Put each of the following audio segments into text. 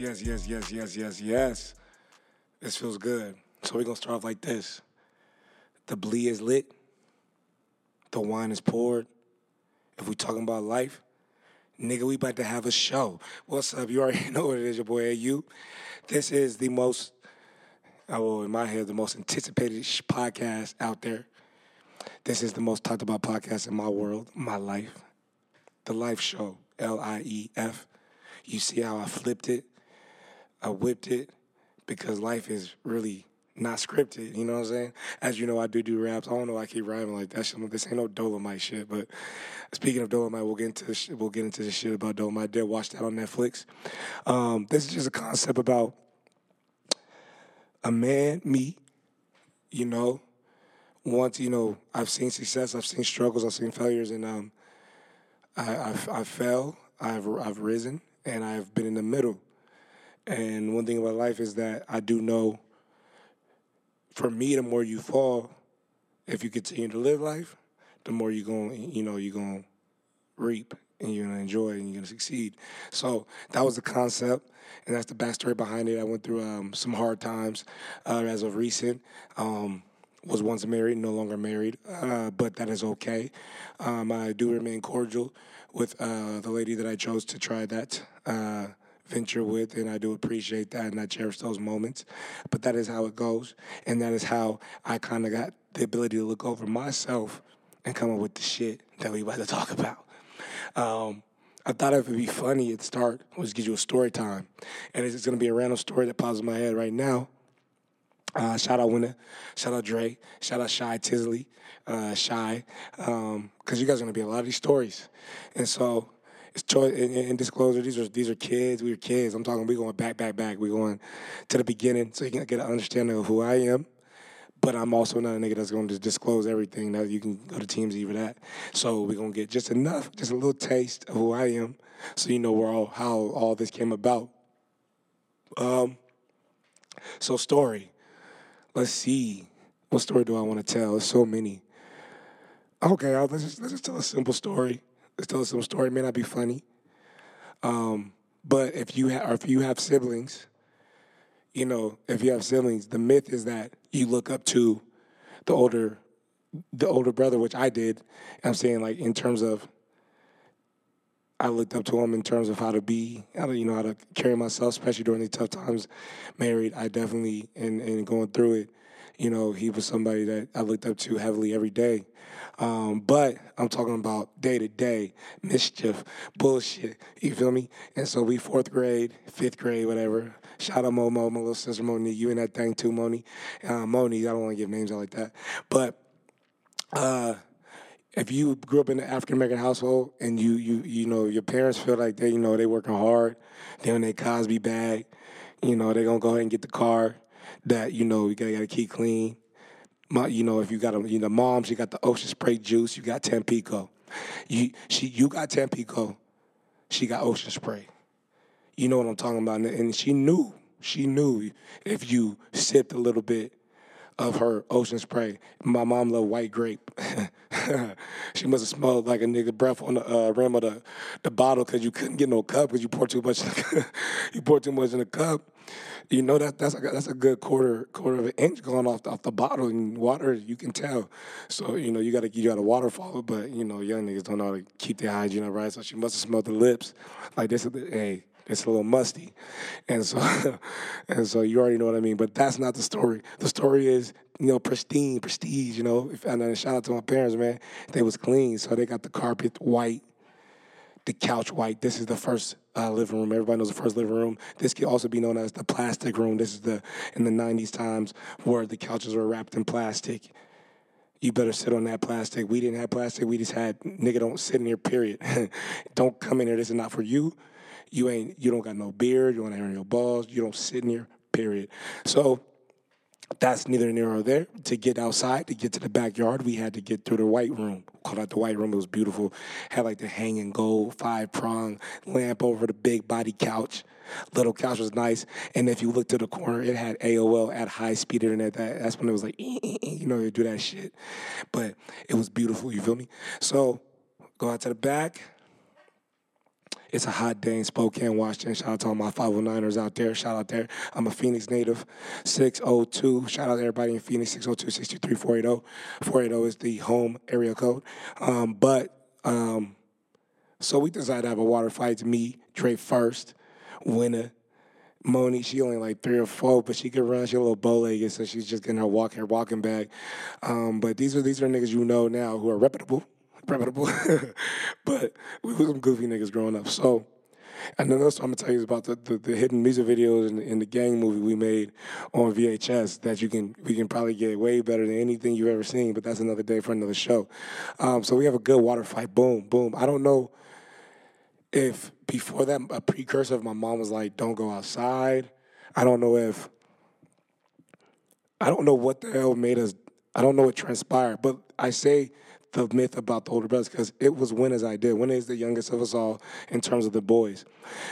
Yes, yes, yes, yes, yes, yes, yes. This feels good. So we're gonna start off like this. The blee is lit. The wine is poured. If we talking about life, nigga, we about to have a show. What's up? You already know what it is, your boy AU. This is the most, oh, in my head, the most anticipated podcast out there. This is the most talked about podcast in my world, my life. The Life Show, L I E F. You see how I flipped it? I whipped it because life is really not scripted. You know what I'm saying? As you know, I do do raps. I don't know. why I keep rhyming like that. Shit. This ain't no Dolomite shit. But speaking of Dolomite, we'll get into this, we'll get into the shit about Dolomite. I did watch that on Netflix. Um, this is just a concept about a man, me. You know, once you know, I've seen success, I've seen struggles, I've seen failures, and um, I, I've I fell, I've I've risen, and I've been in the middle. And one thing about life is that I do know for me, the more you fall, if you continue to live life, the more you're going, you know, you're going to reap and you're going to enjoy and you're going to succeed. So that was the concept. And that's the backstory behind it. I went through um, some hard times uh, as of recent. Um, was once married, no longer married, uh, but that is okay. Um, I do remain cordial with uh, the lady that I chose to try that uh, venture with, and I do appreciate that, and I cherish those moments. But that is how it goes, and that is how I kind of got the ability to look over myself and come up with the shit that we about to talk about. Um, I thought it would be funny at the start was give you a story time, and it's going to be a random story that pops in my head right now. Uh, shout out Winner, shout out Dre, shout out Shy Tisley, uh, Shy, because um, you guys are gonna be a lot of these stories, and so choice and, and, disclosure. These are these are kids. We are kids. I'm talking. We going back, back, back. We going to the beginning, so you can get an understanding of who I am. But I'm also not a nigga that's going to disclose everything. That you can go to TMZ for that. So we're gonna get just enough, just a little taste of who I am, so you know where all how all this came about. Um. So story let's see. What story do I want to tell? There's so many. Okay, let's just, let's just tell a simple story. Let's tell a simple story. It may not be funny, um, but if you have, if you have siblings, you know, if you have siblings, the myth is that you look up to the older, the older brother, which I did. I'm saying like in terms of, I looked up to him in terms of how to be, how to, you know, how to carry myself, especially during these tough times. Married, I definitely, and, and going through it, you know, he was somebody that I looked up to heavily every day. Um, but I'm talking about day to day mischief, bullshit. You feel me? And so we fourth grade, fifth grade, whatever. Shout out Momo, my little sister Moni. You in that thing too, Moni. Uh, Moni, I don't want to give names out like that. But uh, if you grew up in an African American household and you you you know your parents feel like they you know they working hard, they on their Cosby bag, you know they gonna go ahead and get the car that you know you gotta, gotta keep clean. My, you know if you got a you know mom she got the ocean spray juice, you got Tampico. You she you got Tampico, she got ocean spray. You know what I'm talking about, and she knew she knew if you sipped a little bit of her ocean spray. My mom loved white grape. she must have smelled like a nigga breath on the uh, rim of the, the bottle because you couldn't get no cup because you poured too much. you poured too much in the cup. You know that that's a, that's a good quarter quarter of an inch going off the, off the bottle and water. You can tell. So you know you got to you got to waterfall but you know young niggas don't know how to keep their hygiene right. So she must have smelled the lips like this. Hey, it's a little musty, and so and so you already know what I mean. But that's not the story. The story is you know pristine, prestige. You know, and shout out to my parents, man. They was clean, so they got the carpet white, the couch white. This is the first uh, living room. Everybody knows the first living room. This could also be known as the plastic room. This is the in the '90s times where the couches were wrapped in plastic you better sit on that plastic. We didn't have plastic. We just had nigga don't sit in here. Period. don't come in here. This is not for you. You ain't you don't got no beard, you don't have your balls, you don't sit in here, period. So that's neither near nor there. To get outside, to get to the backyard, we had to get through the white room. Called out the white room. It was beautiful. Had like the hanging gold five prong lamp over the big body couch. Little couch was nice. And if you looked to the corner, it had AOL at high speed internet. That, that's when it was like, eh, eh, eh, you know, you do that shit. But it was beautiful. You feel me? So go out to the back It's a hot day in Spokane, Washington. Shout out to all my 509ers out there. Shout out there. I'm a Phoenix native. 602. Shout out to everybody in Phoenix. 602 623 480. 480 is the home area code. Um, but, um, so we decided to have a water fight. Me, Dre first, winner. Moni, she only like three or four, but she could run. She a little bow legged, so she's just getting her walk her walking back. Um, but these are these are niggas you know now who are reputable, reputable. but we were some goofy niggas growing up. So, and then also I'm gonna tell you is about the, the, the hidden music videos in, in, the gang movie we made on VHS that you can we can probably get way better than anything you've ever seen. But that's another day for another show. Um, so we have a good water fight. Boom, boom. I don't know if before that a precursor of my mom was like, "Don't go outside." I don't know if I don't know what the hell made us. I don't know what transpired, but I say the myth about the older brothers because it was when as I did. When is the youngest of us all in terms of the boys?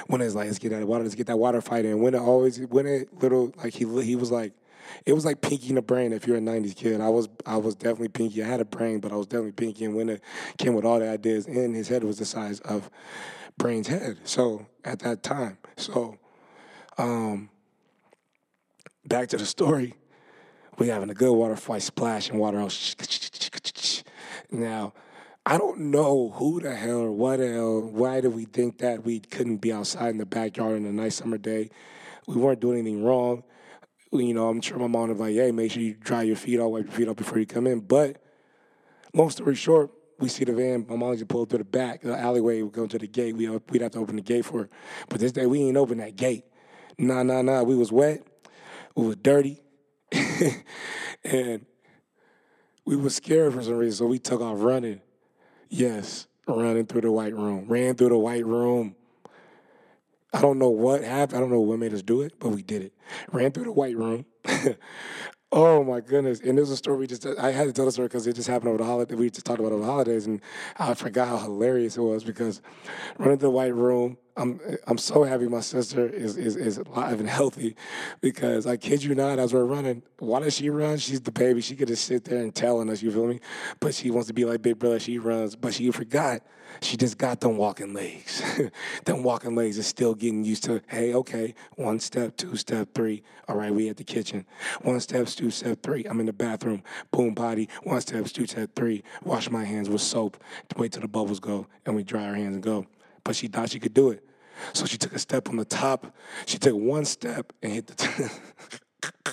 When it's like let's get that water, let's get that water fight in. When it always it little like he he was like it was like Pinky in the brain if you're a '90s kid. I was I was definitely Pinky. I had a brain, but I was definitely Pinky. And when it came with all the ideas, and his head was the size of Brain's head. So at that time, so um, back to the story. We having a good water fight, splashing water out. Now, I don't know who the hell or what the hell. Why did we think that we couldn't be outside in the backyard on a nice summer day? We weren't doing anything wrong. You know, I'm sure my mom was like, "Hey, make sure you dry your feet off, wipe your feet off before you come in." But long story short, we see the van. My mom just pulled through the back, the alleyway. We go to the gate. We we'd have to open the gate for her. But this day we ain't open that gate. Nah, nah, nah. We was wet. We was dirty, and we were scared for some reason. So we took off running. Yes, running through the white room. Ran through the white room. I don't know what happened. I don't know what made us do it, but we did it. Ran through the white room. Oh my goodness! And there's a story we just I had to tell the story because it just happened over the holiday. We just talked about over the holidays, and I forgot how hilarious it was because running to the white room. I'm I'm so happy my sister is is is alive and healthy because I kid you not, as we're running, why does she run? She's the baby. She could just sit there and telling us, you feel me? But she wants to be like big brother. She runs, but she forgot she just got them walking legs. them walking legs is still getting used to, hey, okay, one step, two step, three. All right, we at the kitchen. One step, two step, three. I'm in the bathroom. Boom, body. One step, two step, three. Wash my hands with soap. Wait till the bubbles go, and we dry our hands and go. But she thought she could do it. So she took a step on the top. She took one step and hit the. T-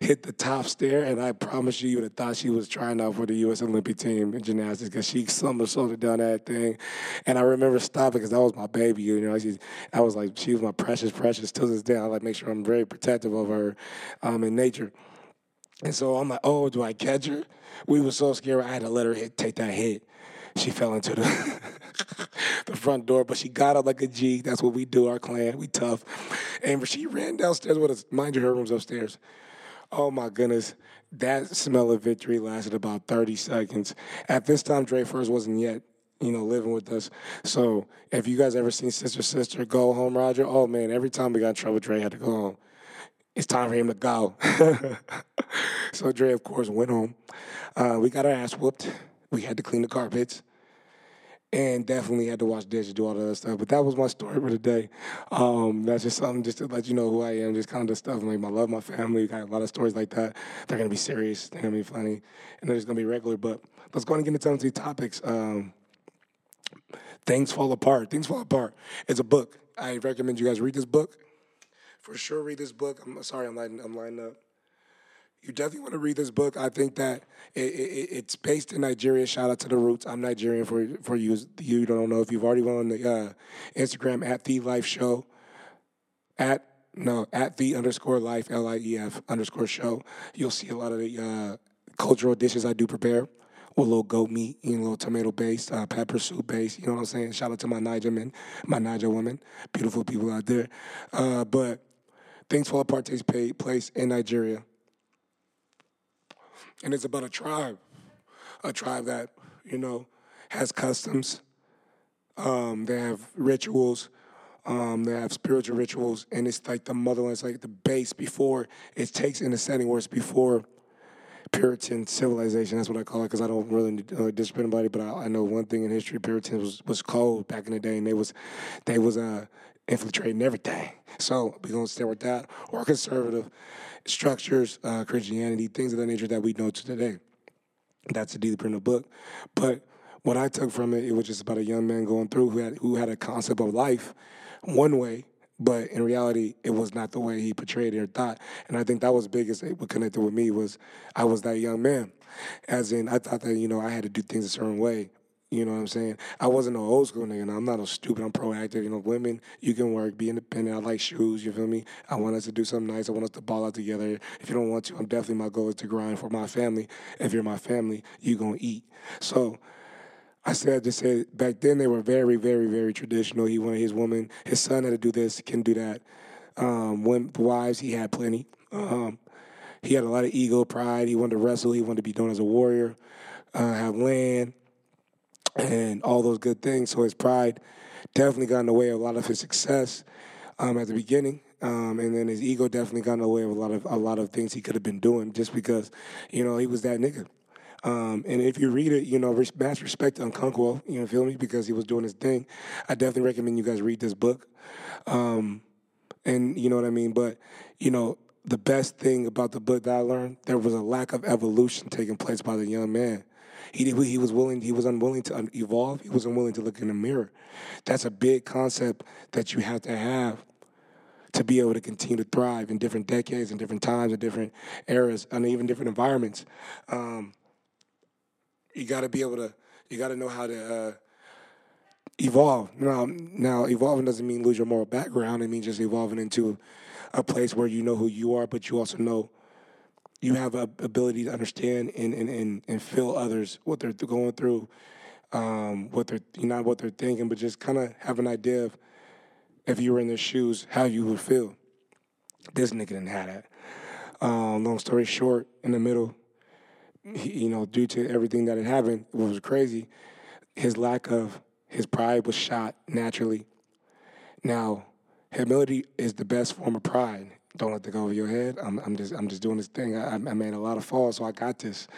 hit the top stair, and I promise you, you would have thought she was trying out for the U.S. Olympic team in gymnastics because she somersaulted down that thing. And I remember stopping because that was my baby. You know, she, I was like, she was my precious, precious. To this day, I like make sure I'm very protective of her um, in nature. And so I'm like, oh, do I catch her? We were so scared. I had to let her hit, take that hit. She fell into the the front door, but she got up like a G. That's what we do, our clan. We tough. And she ran downstairs with us. Mind you, her room's upstairs. Oh my goodness. That smell of victory lasted about 30 seconds. At this time, Dre first wasn't yet, you know, living with us. So if you guys ever seen Sister Sister Go Home, Roger, oh man, every time we got in trouble, Dre had to go home. It's time for him to go. so Dre, of course, went home. Uh, we got our ass whooped. We had to clean the carpets and definitely had to wash dishes, do all that stuff. But that was my story for the day. Um, that's just something just to let you know who I am, just kind of stuff. Like I love my family. Got a lot of stories like that. They're gonna be serious. They're gonna be funny, and they're just gonna be regular. But let's go and get into some of these topics. Um, Things fall apart. Things fall apart. It's a book. I recommend you guys read this book. For sure, read this book. I'm sorry, I'm lining, I'm lining up you definitely want to read this book. I think that it, it, it's based in Nigeria. Shout out to the roots. I'm Nigerian for for you. You don't know if you've already gone on the uh, Instagram at the Life Show at no at the underscore Life L I E F underscore Show. You'll see a lot of the uh, cultural dishes I do prepare with a little goat meat, know, a little tomato based, uh, pepper soup base. You know what I'm saying? Shout out to my Niger men, my Niger women, beautiful people out there. Uh, but things fall apart takes place in Nigeria and it's about a tribe, a tribe that you know has customs. Um, they have rituals. Um, they have spiritual rituals, and it's like the motherland. It's like the base before it takes in a setting where it's before Puritan civilization. That's what I call it because I don't really uh, discipline anybody, but I, I, know one thing in history: Puritans was, was cold back in the day, and they was they was uh, infiltrating everything. So we're gonna stay with that or conservative structures, uh, Christianity, things of that nature that we know to today. That's a deeper in the book, but what I took from it, it was just about a young man going through who had who had a concept of life one way but in reality, it was not the way he portrayed it or thought. And I think that was biggest what connected with me was I was that young man. As in, I thought that, you know, I had to do things a certain way. You know what I'm saying? I wasn't an old school nigga. I'm not a stupid. I'm proactive. You know, women, you can work, be independent. I like shoes. You feel me? I want us to do something nice. I want us to ball out together. If you don't want to, I'm definitely my goal is to grind for my family. If you're my family, you gonna eat. So I said to say back then they were very, very, very traditional. He wanted his woman, his son had to do this, can do that. Um, when wives, he had plenty. Um, he had a lot of ego, pride. He wanted to wrestle. He wanted to be known as a warrior, uh, have land, and all those good things. So his pride definitely got in the way of a lot of his success um, at the beginning. Um, and then his ego definitely got in the way of a lot of a lot of things he could have been doing just because, you know, he was that nigga. Um, and if you read it, you know, mass respect to Okonkwo, you know, feel me, because he was doing his thing. I definitely recommend you guys read this book. Um, and you know what I mean? But, you know, the best thing about the book that I learned, there was a lack of evolution taking place by the young man. He he was willing, he was unwilling to evolve. He was unwilling to look in the mirror. That's a big concept that you have to have to be able to continue to thrive in different decades and different times and different eras and even different environments. Um, you got to be able to you got to know how to uh, evolve. Now, now evolving doesn't mean lose your moral background. It means just evolving into a place where you know who you are, but you also know you have a ability to understand and and, and, and feel others what they're going through, um, what they're not what they're thinking, but just kind of have an idea of if you were in their shoes, how you would feel. This nigga didn't have that. Um, long story short, in the middle, you know, due to everything that had happened, what was crazy, his lack of his pride was shot naturally. Now, humility is the best form of pride. Don't let that go over your head. I'm, I'm just I'm just doing this thing. I, I made a lot of falls, so I got this.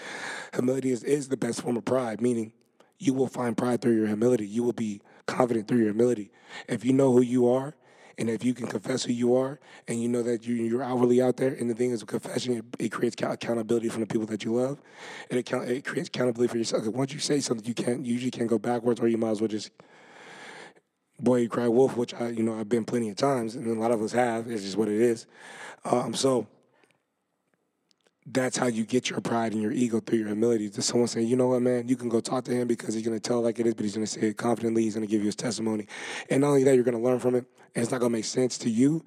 Humility is, is the best form of pride, meaning you will find pride through your humility. You will be confident through your humility. If you know who you are and if you can confess who you are and you know that you, you're outwardly out there, and the thing is, confession, it, it creates accountability from the people that you love. It, count, it creates accountability for yourself. Once you say something, you can't, you usually can't go backwards or you might as well just, boy, you cry wolf, which I, you know, I've been plenty of times, and a lot of us have. It's just what it is. Um, so, that's how you get your pride and your ego through your humility. To someone saying, you know what, man, you can go talk to him because he's going to tell like it is, but he's going to say it confidently. He's going to give you his testimony. And not only that, you're going to learn from it. And it's not going to make sense to you,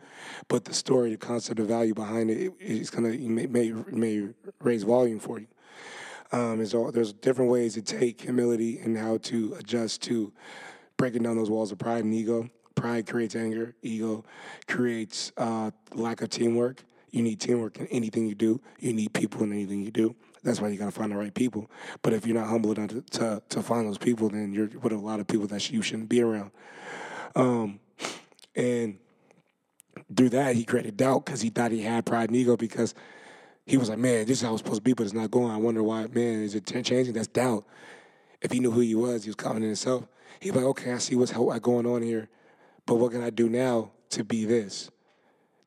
but the story, the concept, the value behind it, it's going to may, may, may raise volume for you. Um, there's, all, there's different ways to take humility and how to adjust to breaking down those walls of pride and ego. Pride creates anger. Ego creates uh, lack of teamwork you need teamwork in anything you do. You need people in anything you do. That's why you got to find the right people. But if you're not humble enough to, to, to find those people, then you're with a lot of people that you shouldn't be around. Um, and through that, he created doubt because he thought he had pride and ego because he was like, man, this is how it's supposed to be, but it's not going. I wonder why, man, is it changing? That's doubt. If he knew who he was, he was confident in himself. He'd like, okay, I see what's uh, going on here, but what can I do now to be this?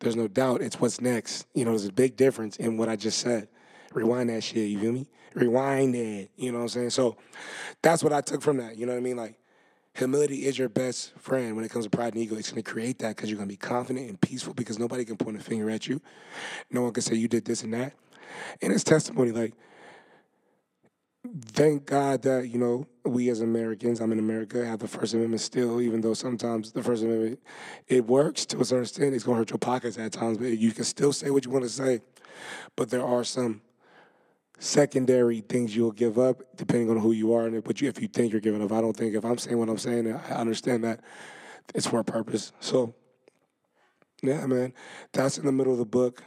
There's no doubt it's what's next. You know, there's a big difference in what I just said. Rewind that shit, you feel me? Rewind it. You know what I'm saying? So that's what I took from that. You know what I mean? Like, humility is your best friend when it comes to pride and ego. It's going to create that because you're going to be confident and peaceful because nobody can point a finger at you. No one can say you did this and that. And it's testimony. Like, thank God that you know we as Americans, I'm in America, have the First Amendment still. Even though sometimes the First Amendment it works to a certain extent, it's gonna hurt your pockets at times, but you can still say what you want to say. But there are some secondary things you'll give up depending on who you are and what you if you think you're giving up. I don't think if I'm saying what I'm saying, I understand that it's for a purpose. So yeah, man, that's in the middle of the book,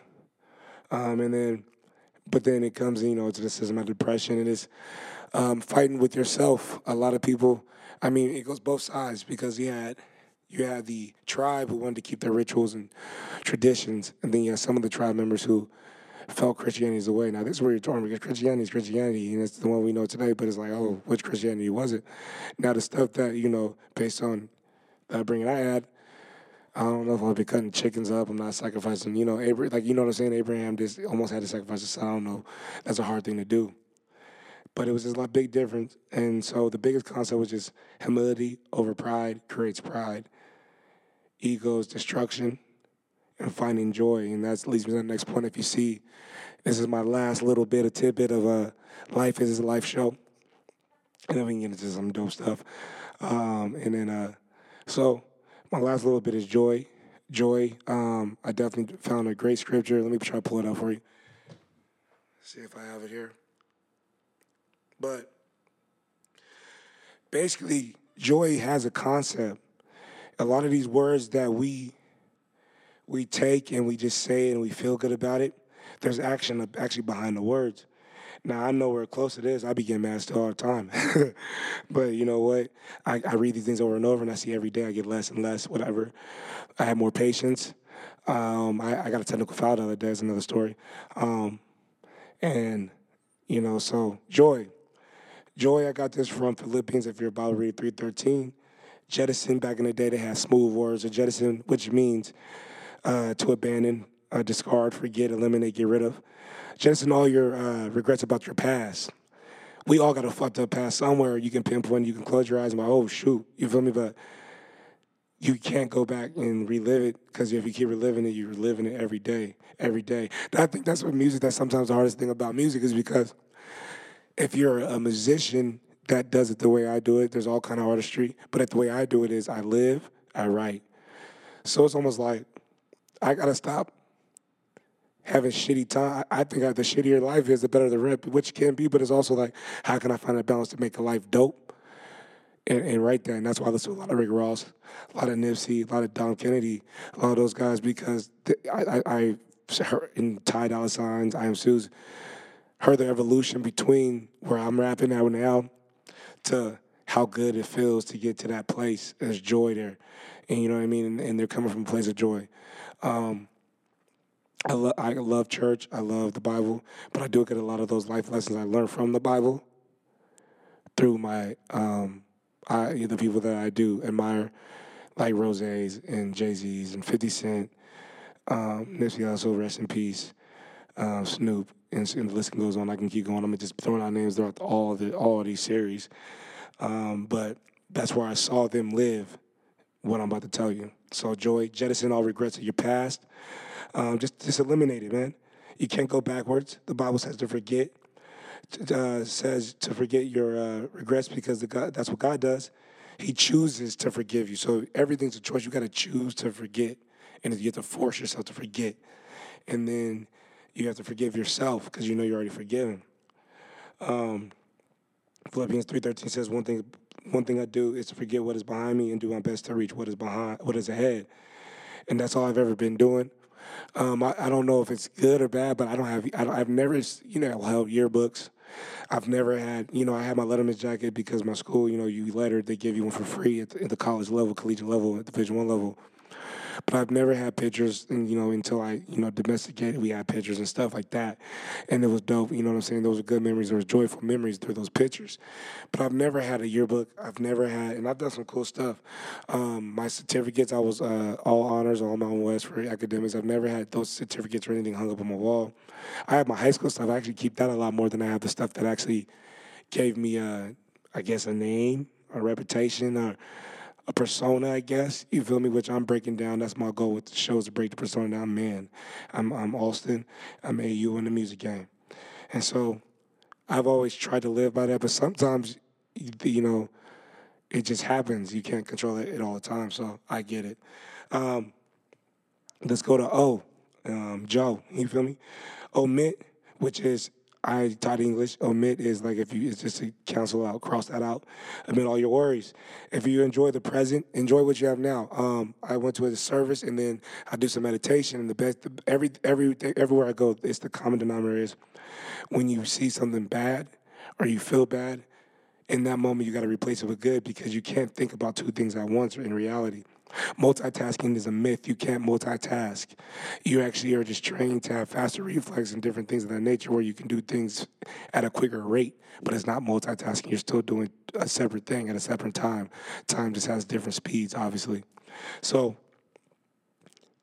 um, and then but then it comes, you know, to the system of depression and it's um, fighting with yourself. A lot of people, I mean, it goes both sides because you had you had the tribe who wanted to keep their rituals and traditions, and then you had some of the tribe members who felt Christianity is. Now this is where you're torn because Christianity is Christianity, and it's the one we know today. But it's like, oh, which Christianity was it? Now the stuff that you know, based on that bringing I had, I don't know if I'll be cutting chickens up. I'm not sacrificing. You know, Abraham, like you know what I'm saying. Abraham just almost had to sacrifice his son. I don't know. That's a hard thing to do. But it was just a big difference. And so the biggest concept was just humility over pride creates pride. ego's destruction and finding joy. And that leads me to the next point. If you see, this is my last little bit, a tidbit of a life is a life show. And then we can get into some dope stuff. Um, and then, uh, so my last little bit is joy. Joy. Um, I definitely found a great scripture. Let me try to pull it up for you. See if I have it here. But basically, joy has a concept. A lot of these words that we we take and we just say and we feel good about it, there's action actually behind the words. Now I know where close it is. I be getting mad all the time, but you know what? I, I, read these things over and over, and I see every day I get less and less. Whatever. I have more patience. Um, I, I, got a technical foul the other day. Is another story. Um, and you know, so joy. Joy, I got this from Philippians, if you're about to read 313. Jettison, back in the day, they had smooth words, or jettison, which means uh, to abandon, uh, discard, forget, eliminate, get rid of. Jettison all your uh, regrets about your past. We all got a fucked up past somewhere. You can pinpoint, you can close your eyes and be like, oh, shoot, you feel me? But you can't go back and relive it because if you keep reliving it, you're reliving it every day, every day. I think that's what music, that's sometimes the hardest thing about music is because – if you're a musician that does it the way I do it, there's all kind of artistry. But the way I do it is I live, I write. So it's almost like I gotta stop having shitty time. I think the shittier life is, the better the rip, which can be. But it's also like, how can I find a balance to make a life dope? And, and right there, and that's why I listen to a lot of Rick Ross, a lot of Nipsey, a lot of Dom Kennedy, a lot of those guys because I, I, I in Ty Dolla Signs, I am Sue's heard the evolution between where I'm rapping at now to how good it feels to get to that place. There's joy there, and you know what I mean. And, and they're coming from a place of joy. Um, I, lo- I love church. I love the Bible, but I do get a lot of those life lessons I learned from the Bible through my um, I, the people that I do admire, like Rose's and Jay Z's and Fifty Cent, um, Nipsey Hussle, rest in peace, uh, Snoop, and, and, the list goes on. I can keep going. I'm just throwing out names throughout all the all these series, um, but that's where I saw them live. What I'm about to tell you. So joy, jettison all regrets of your past. Um, just just eliminate it, man. You can't go backwards. The Bible says to forget. Uh, says to forget your uh, regrets because the God, that's what God does. He chooses to forgive you. So everything's a choice. You got to choose to forget, and you have to force yourself to forget. And then you have to forgive yourself because you know you're already forgiven. Um, Philippians three thirteen says one thing one thing I do is to forget what is behind me and do my best to reach what is behind what is ahead. And that's all I've ever been doing. Um, I, I, don't know if it's good or bad, but I don't have I I've never you know held yearbooks. I've never had, you know, I had my Letterman's jacket because my school, you know, you lettered, they give you one for free at the, at the college level, collegiate level, at Division One level. But I've never had pictures, and you know, until I, you know, domesticated, we had pictures and stuff like that, and it was dope. You know what I'm saying? Those were good memories. Was joyful memories through those pictures. But I've never had a yearbook. I've never had, and I've done some cool stuff. Um, my certificates, I was uh, all honors, all Mountain West for academics. I've never had those certificates or anything hung up on my wall. I have my high school stuff. I actually keep that a lot more than I have the stuff that actually gave me, a, I guess, a name, a reputation, or a persona, I guess. You feel me? Which I'm breaking down. That's my goal with the shows to break the persona down. Man, I'm I'm Austin. I'm AU in the music game, and so I've always tried to live by that. But sometimes, you know, it just happens. You can't control it all the time. So I get it. Um, let's go to O. Um, Joe. You feel me? Omit, which is I taught English. Omit is like if you it's just to cancel out, cross that out. Omit all your worries. If you enjoy the present, enjoy what you have now. Um, I went to a service and then I do some meditation. And the best, every every everywhere I go, it's the common denominator is when you see something bad or you feel bad. In that moment, you got to replace it with good because you can't think about two things at once in reality. Multitasking is a myth. You can't multitask. You actually are just trained to have faster reflex and different things of that nature where you can do things at a quicker rate, but it's not multitasking. You're still doing a separate thing at a separate time. Time just has different speeds, obviously. So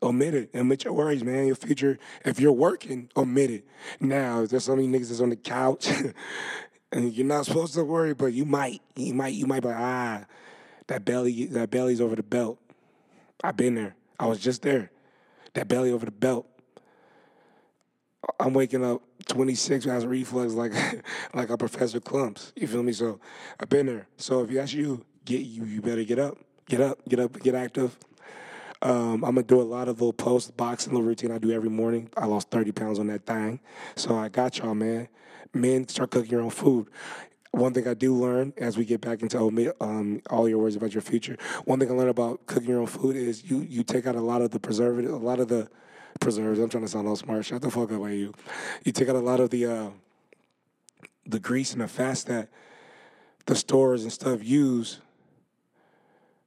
omit it. Omit your worries, man. Your future, if you're working, omit it. Now, there's so many niggas that's on the couch and you're not supposed to worry, but you might. You might, you might be like, ah, that belly, that belly's over the belt. I've been there. I was just there. That belly over the belt. I'm waking up 26 has reflux like like a Professor Klumps. You feel me? So I've been there. So if that's you, get you you better get up, get up, get up, get active. Um, I'm gonna do a lot of little post boxing little routine I do every morning. I lost 30 pounds on that thing, so I got y'all, man. Men, start cooking your own food one thing I do learn as we get back into um, all your words about your future, one thing I learned about cooking your own food is you you take out a lot of the preservative, a lot of the preserves. I'm trying to sound all smart. Shut the fuck up, you. You take out a lot of the uh, the grease and the fats that the stores and stuff use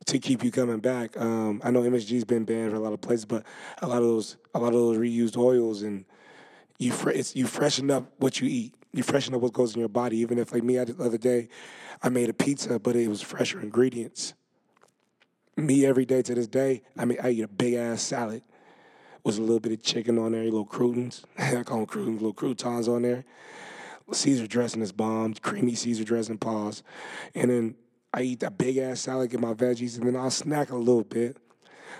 to keep you coming back. Um, I know MSG's been banned for a lot of places, but a lot of those a lot of those reused oils and you it's, you freshen up what you eat you freshen up what goes in your body. Even if, like me, I the other day, I made a pizza, but it was fresher ingredients. Me every day to this day, I mean, I eat a big ass salad. Was a little bit of chicken on there, little croutons. I call them croutons, little croutons on there. Caesar dressing is bomb, creamy Caesar dressing, pause. And then I eat that big ass salad, get my veggies, and then I'll snack a little bit.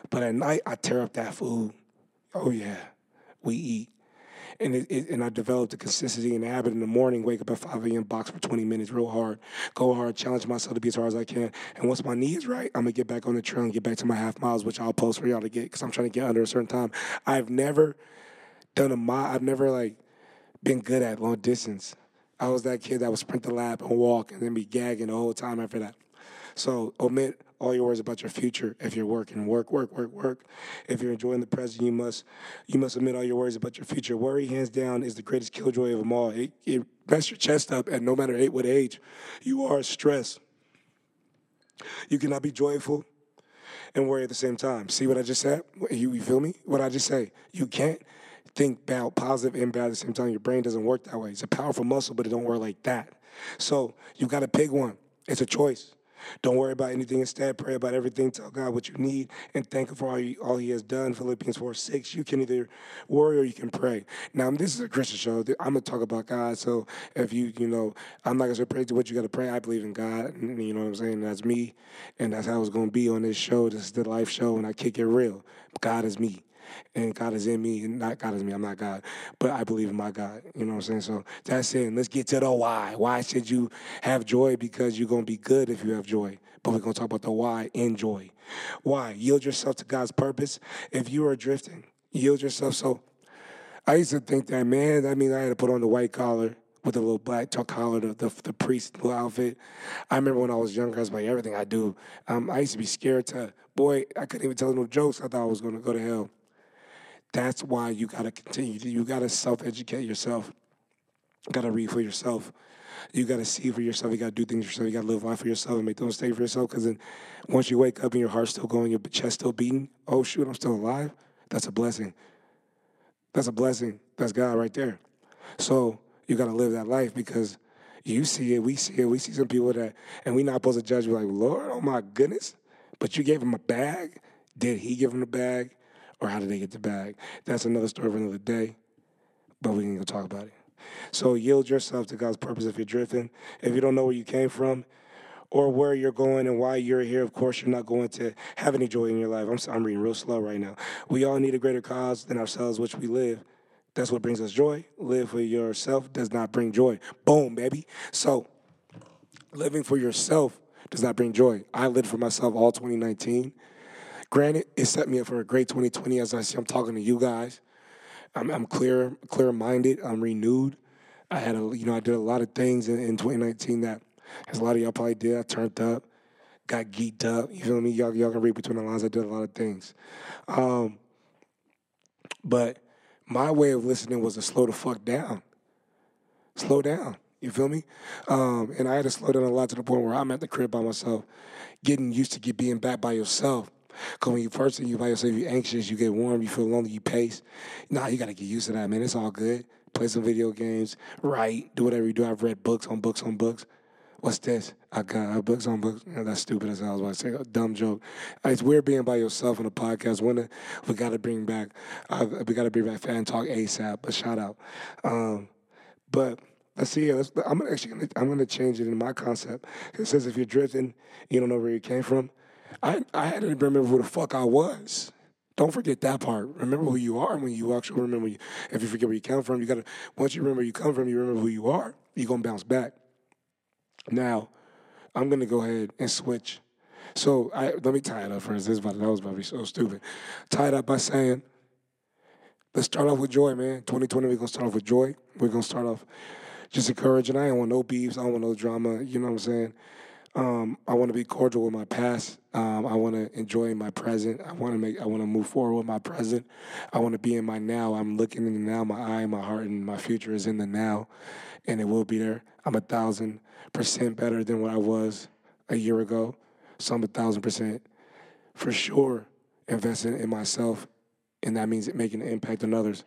But at night, I tear up that food. Oh, yeah, we eat and it, it, and I developed a consistency and habit in the morning. Wake up at 5 a.m. box for 20 minutes, real hard, go hard, challenge myself to be as hard as I can. And once my knee is right, I'm gonna get back on the trail and get back to my half miles, which I'll post for y'all to get because I'm trying to get under a certain time. I've never done a mile. I've never like been good at long distance. I was that kid that would sprint the lap and walk and then be gagging the whole time after that. So omit all your worries about your future if you're working. Work, work, work, work. If you're enjoying the present, you must you must omit all your worries about your future. Worry, hands down, is the greatest killjoy of them all. It, it messes your chest up, and no matter what age, you are stressed. You cannot be joyful and worry at the same time. See what I just said? You, you feel me? What I just say? You can't think about positive and bad at the same time. Your brain doesn't work that way. It's a powerful muscle, but it don't work like that. So you got to pick one. It's a choice. Don't worry about anything. Instead, pray about everything. Tell God what you need and thank Him for all he, all he has done. Philippians 4 6. You can either worry or you can pray. Now, this is a Christian show. I'm going to talk about God. So if you, you know, I'm not going to say pray to what you got to pray. I believe in God. You know what I'm saying? That's me. And that's how it's going to be on this show. This is the life show. And I kick it real. God is me and God is in me, and not God is me. I'm not God, but I believe in my God. You know what I'm saying? So that's it. Let's get to the why. Why should you have joy? Because you're gonna be good if you have joy. But we're gonna talk about the why in joy. Why? Yield yourself to God's purpose. If you are drifting, yield yourself. So I used to think that, man, I mean, I had to put on the white collar with a little black tuck collar, the, the, the priest outfit. I remember when I was younger, I was like, everything I do. Um, I used to be scared to, boy, I couldn't even tell no jokes. I thought I was going to go to hell. That's why you got to continue. You got to self educate yourself. You got to read for yourself. You got to see for yourself. You got to do things yourself. You got to live life for yourself and make those mistakes for yourself. Because then once you wake up and your heart's still going, your chest still beating, oh, shoot, I'm still alive. That's a blessing. That's a blessing. That's God right there. So you got to live that life because you see it, we see it. We see some people that, and we're not supposed to judge. We're like, Lord, oh my goodness. But you gave him a bag. Did he give him a bag? Or how did they get the bag? That's another story for another day, but we can go talk about it. So yield yourself to God's purpose if you're drifting. If you don't know where you came from or where you're going and why you're here, of course, you're not going to have any joy in your life. I'm, I'm reading real slow right now. We all need a greater cause than ourselves, which we live. That's what brings us joy. Live for yourself does not bring joy. Boom, baby. So, living for yourself does not bring joy. I lived for myself all 2019. Granted, it set me up for a great 2020. As I see, I'm talking to you guys. I'm, I'm clear, clear minded. I'm renewed. I had a, you know, I did a lot of things in, in 2019 that, as a lot of y'all probably did. I turned up, got geeked up. You feel me? Y'all, y'all can read between the lines. I did a lot of things. Um, but my way of listening was to slow the fuck down. Slow down. You feel me? Um, and I had to slow down a lot to the point where I'm at the crib by myself, getting used to get being back by yourself Cause when you person, you by yourself, you're anxious, you get warm, you feel lonely, you pace. Nah, you gotta get used to that, man. It's all good. Play some video games, write, do whatever you do. I've read books on books on books. What's this? I got uh, books on books. Yeah, that's stupid as. I was about to say a dumb joke. It's weird being by yourself on a podcast. When we got to bring back, uh, we got to bring back fan talk ASAP. But shout out. Um, but let's see. Let's, I'm actually gonna, I'm gonna change it in my concept. It says if you're drifting, you don't know where you came from. I I had to remember who the fuck I was. Don't forget that part. Remember who you are when you actually remember. You, if you forget where you come from, you gotta. Once you remember where you come from, you remember who you are. You are gonna bounce back. Now, I'm gonna go ahead and switch. So I, let me tie it up first. This is about that was about to be so stupid. Tie it up by saying, let's start off with joy, man. 2020, we're gonna start off with joy. We're gonna start off just encouraging. I don't want no beefs. I don't want no drama. You know what I'm saying? Um, I want to be cordial with my past. Um, I want to enjoy my present. I want to make. I want to move forward with my present. I want to be in my now. I'm looking in the now. My eye, my heart, and my future is in the now, and it will be there. I'm a thousand percent better than what I was a year ago. So I'm a thousand percent for sure investing in myself, and that means making an impact on others.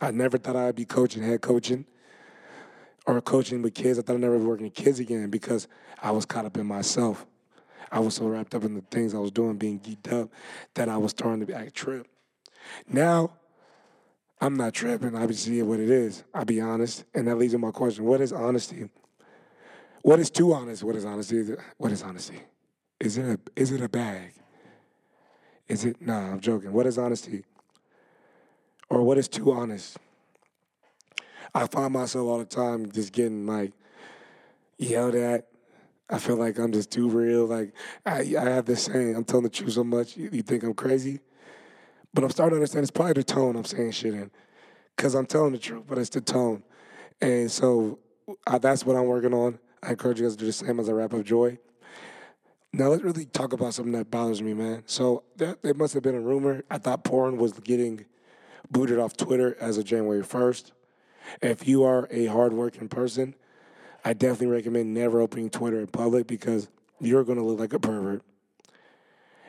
I never thought I'd be coaching, head coaching, or coaching with kids. I thought I'd never working with kids again because I was caught up in myself. I was so wrapped up in the things I was doing, being geeked up, that I was starting to act trip. Now, I'm not tripping. I seeing what it is. I'll be honest. And that leads to my question What is honesty? What is too honest? What is honesty? What is honesty? Is it a is it a bag? Is it nah, I'm joking. What is honesty? Or what is too honest? I find myself all the time just getting like yelled at. I feel like I'm just too real. Like I, I have this saying, I'm telling the truth so much, you, you think I'm crazy. But I'm starting to understand it's probably the tone I'm saying shit in. Because I'm telling the truth, but it's the tone. And so I, that's what I'm working on. I encourage you guys to do the same as I wrap up Joy. Now let's really talk about something that bothers me, man. So that it must have been a rumor. I thought porn was getting booted off Twitter as of January 1st. If you are a hardworking person, I definitely recommend never opening Twitter in public because you're going to look like a pervert.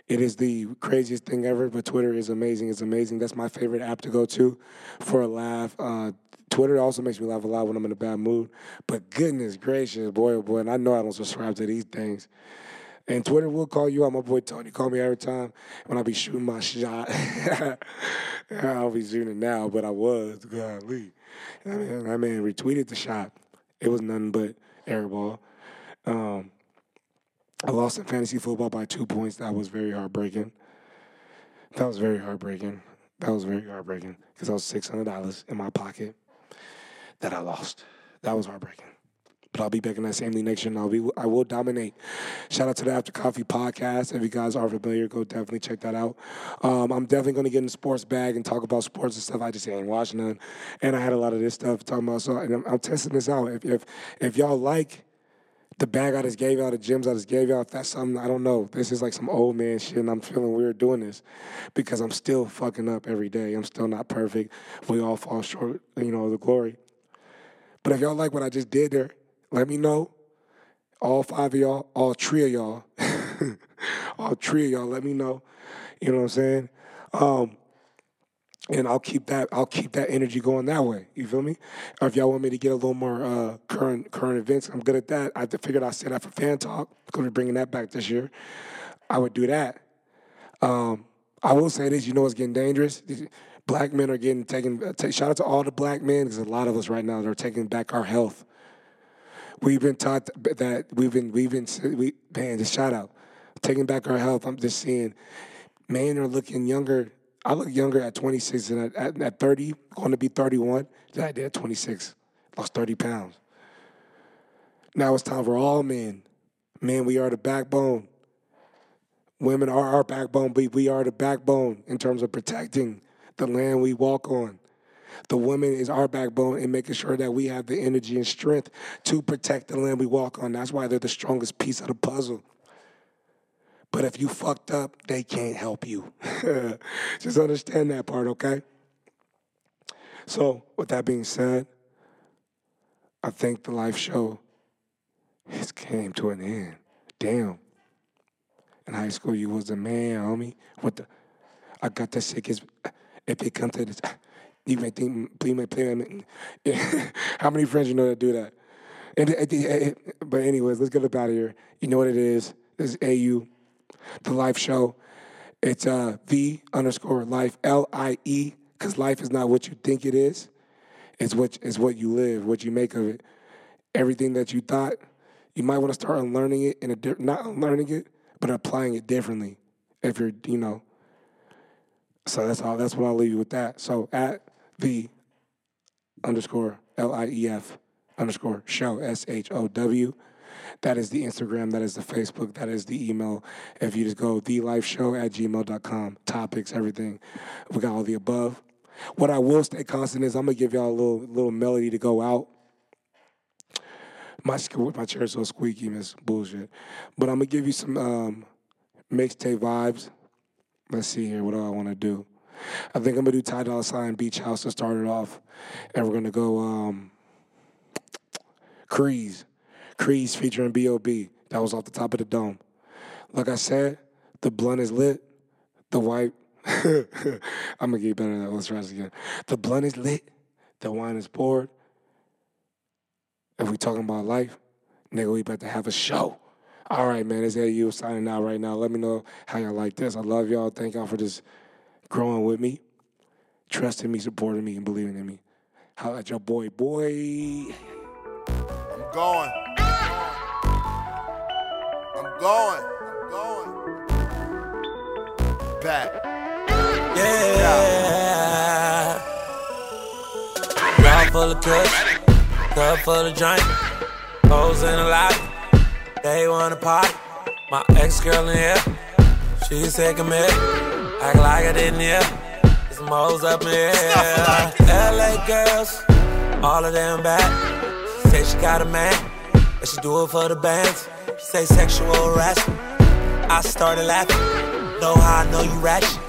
It is the craziest thing ever, but Twitter is amazing. It's amazing. That's my favorite app to go to for a laugh. Uh, Twitter also makes me laugh a lot when I'm in a bad mood. But goodness gracious, boy, oh boy, and I know I don't subscribe to these things. And Twitter will call you out. My boy Tony call me every time when I be shooting my shot. I'll be shooting now, but I was. Golly. I mean, that man retweeted the shot. It was nothing but airball. Um, I lost in fantasy football by two points. That was very heartbreaking. That was very heartbreaking. That was very heartbreaking because I was six hundred dollars in my pocket that I lost. That was heartbreaking. But I'll be back in that same league next year, and I'll be I will dominate. Shout out to the After Coffee podcast. If you guys are familiar, go definitely check that out. Um, I'm definitely going to get in the sports bag and talk about sports and stuff. I just ain't watching none, and I had a lot of this stuff talking about. So, and I'm, I'm testing this out. If if if y'all like the bag I just gave y'all, the gems I just gave y'all, if that's something, I don't know. This is like some old man shit, and I'm feeling weird doing this because I'm still fucking up every day. I'm still not perfect. We all fall short, you know, the glory. But if y'all like what I just did there, let me know. All five of y'all, all three of y'all, all three of y'all, let me know. You know what I'm saying? Um, and I'll keep that I'll keep that energy going that way. You feel me? Or if y'all want me to get a little more uh, current current events, I'm good at that. I figured I said that for fan talk. Gonna be bringing that back this year. I would do that. Um, I will say this. You know, it's getting dangerous. Black men are getting taken. Uh, take, shout out to all the black men because a lot of us right now that are taking back our health. We've been taught that we've been we've been we man. Just shout out, taking back our health. I'm just seeing men are looking younger I look younger at 26 and at, at, 30, going to be 31, than I did at 26. Lost 30 pounds. Now it's time for all men. Men, we are the backbone. Women are our backbone, but we are the backbone in terms of protecting the land we walk on. The woman is our backbone in making sure that we have the energy and strength to protect the land we walk on. That's why they're the strongest piece of the puzzle. But if you fucked up, they can't help you. Just understand that part, okay? So, with that being said, I think the live show has came to an end. Damn. In high school, you was the man, homie. What the? I got the sickest. If it comes to this, you may think, you may play. How many friends you know that do that? And, but anyways, let's get up out of here. You know what it is. This is AU, the life show. It's uh, V underscore life, L I E, because life is not what you think it is. It's what, it's what you live, what you make of it. Everything that you thought, you might want to start unlearning it, and di- not unlearning it, but applying it differently. If you're, you know, so that's all. That's what I'll leave you with that. So at V underscore L I E F underscore show S H O W. That is the Instagram. That is the Facebook. That is the email. If you just go thelifeshow at gmail.com, topics, everything. We got all the above. What I will stay constant is I'm gonna give y'all a little little melody to go out. My my chair's so squeaky, miss bullshit. But I'm gonna give you some um, mixtape vibes. Let's see here. What do I want to do? I think I'm gonna do Ty Dolla Sign Beach House to start it off, and we're gonna go um, Crees, featuring B.O.B. That was off the top of the dome. Like I said, the blunt is lit. The white, I'm gonna get better at that. Let's try this again. The blunt is lit. The wine is poured. If we talking about life, nigga, we about to have a show. All right, man, it's AU signing out right now. Let me know how y'all like this. I love y'all. Thank y'all for just growing with me, trusting me, supporting me, and believing in me. How at your boy, boy. I'm going. I'm going. I'm going. Back. Yeah. Mouth full of kush, cup full of drink, hoes in the lobby. They wanna party. My ex girl in here, she's second me. Act like I didn't hear. There's some hoes up in here. LA girls, all of them back. She say she got a man, but she do it for the bands. She say sexual harassment. I started laughing. Know how I know you ratchet.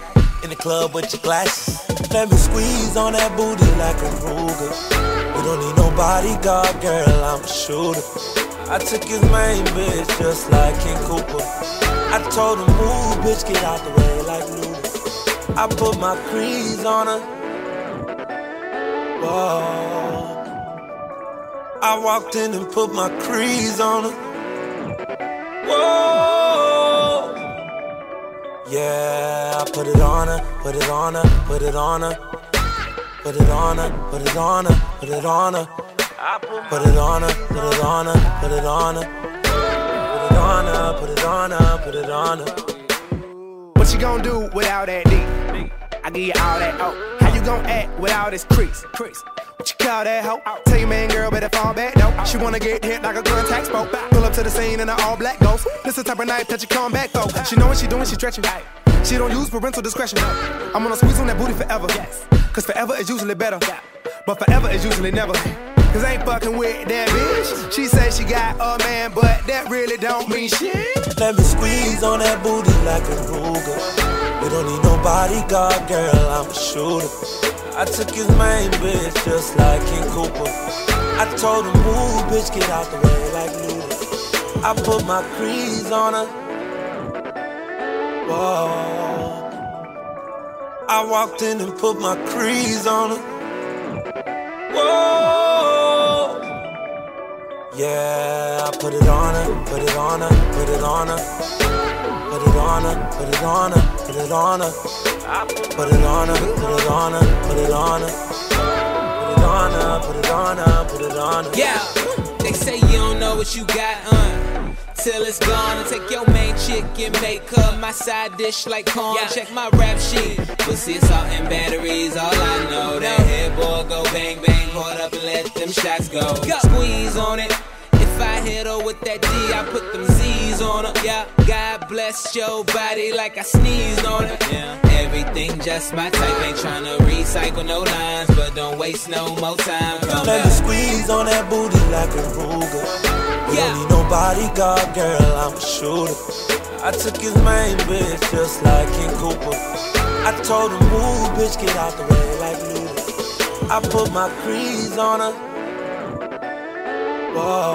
In the club with your glasses. Let me squeeze on that booty like a Ruger. We don't need no bodyguard, girl, I'm a shooter. I took his main bitch just like King Cooper. I told him, move, bitch, get out the way like Luda. I put my crease on her. Whoa. I walked in and put my crease on her. Whoa. Yeah, I put it on her, put it on her, put it on her. Put it on her, put it on her, put it on her. Put it on her, put it on her, put it on her. Put it on her, put it on her, put it on her. What you gonna do without that D? I give you all that O. How you gonna act without this crease? Crease. What you call that hoe? Tell your man, girl, better fall back. No, she wanna get hit like a gun contact spoke. Pull up to the scene in an all black ghost. This the type of night that you come back though. She know what she doing, she stretching. She don't use parental discretion. I'm gonna squeeze on that booty forever. Cause forever is usually better. But forever is usually never. Cause I ain't fucking with that bitch. She say she got a man, but that really don't mean shit. Let me squeeze on that booty like a Ruger. We don't need no bodyguard, girl, I'm a shooter. I took his main bitch just like King Cooper. I told him, move, bitch, get out the way like Luda. I put my crease on her. Whoa. I walked in and put my crease on her. Whoa. Yeah, I put it on her, put it on her, put it on her. Put it on her, put it on her, put it on her. Put it on her, put it on her, put it on her. Put it on her, put it on her, put it on her. Yeah, they say you don't know what you got, uh. Till it's gone, and take your main chick and make her my side dish like corn. Check my rap sheet, pussy, salt, and batteries. All I know, that head boy go bang bang, hold up and let them shots go. Squeeze on it. If I hit her with that D, I put them Z's on her. Yeah, God bless your body like I sneezed on it. Yeah, everything just my type. Ain't tryna recycle no lines, but don't waste no more time. Come Let me squeeze on that booty like a Ruger. Yeah. don't need no bodyguard, girl, I'm a shooter. I took his main bitch just like King Cooper. I told him, move, bitch, get out the way like Luda. I put my crease on her. Whoa.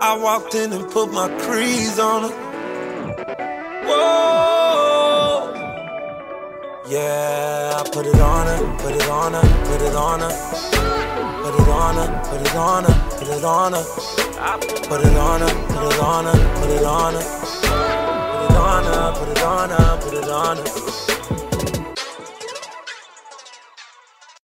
I walked in and put my crease on her. Whoa. Yeah, I put it on her, put it on her, put it on her. Put it on her, put it on her, put it on her. Put it on her, put it on her, put it on her. Put it on her, put it on her, put it on her.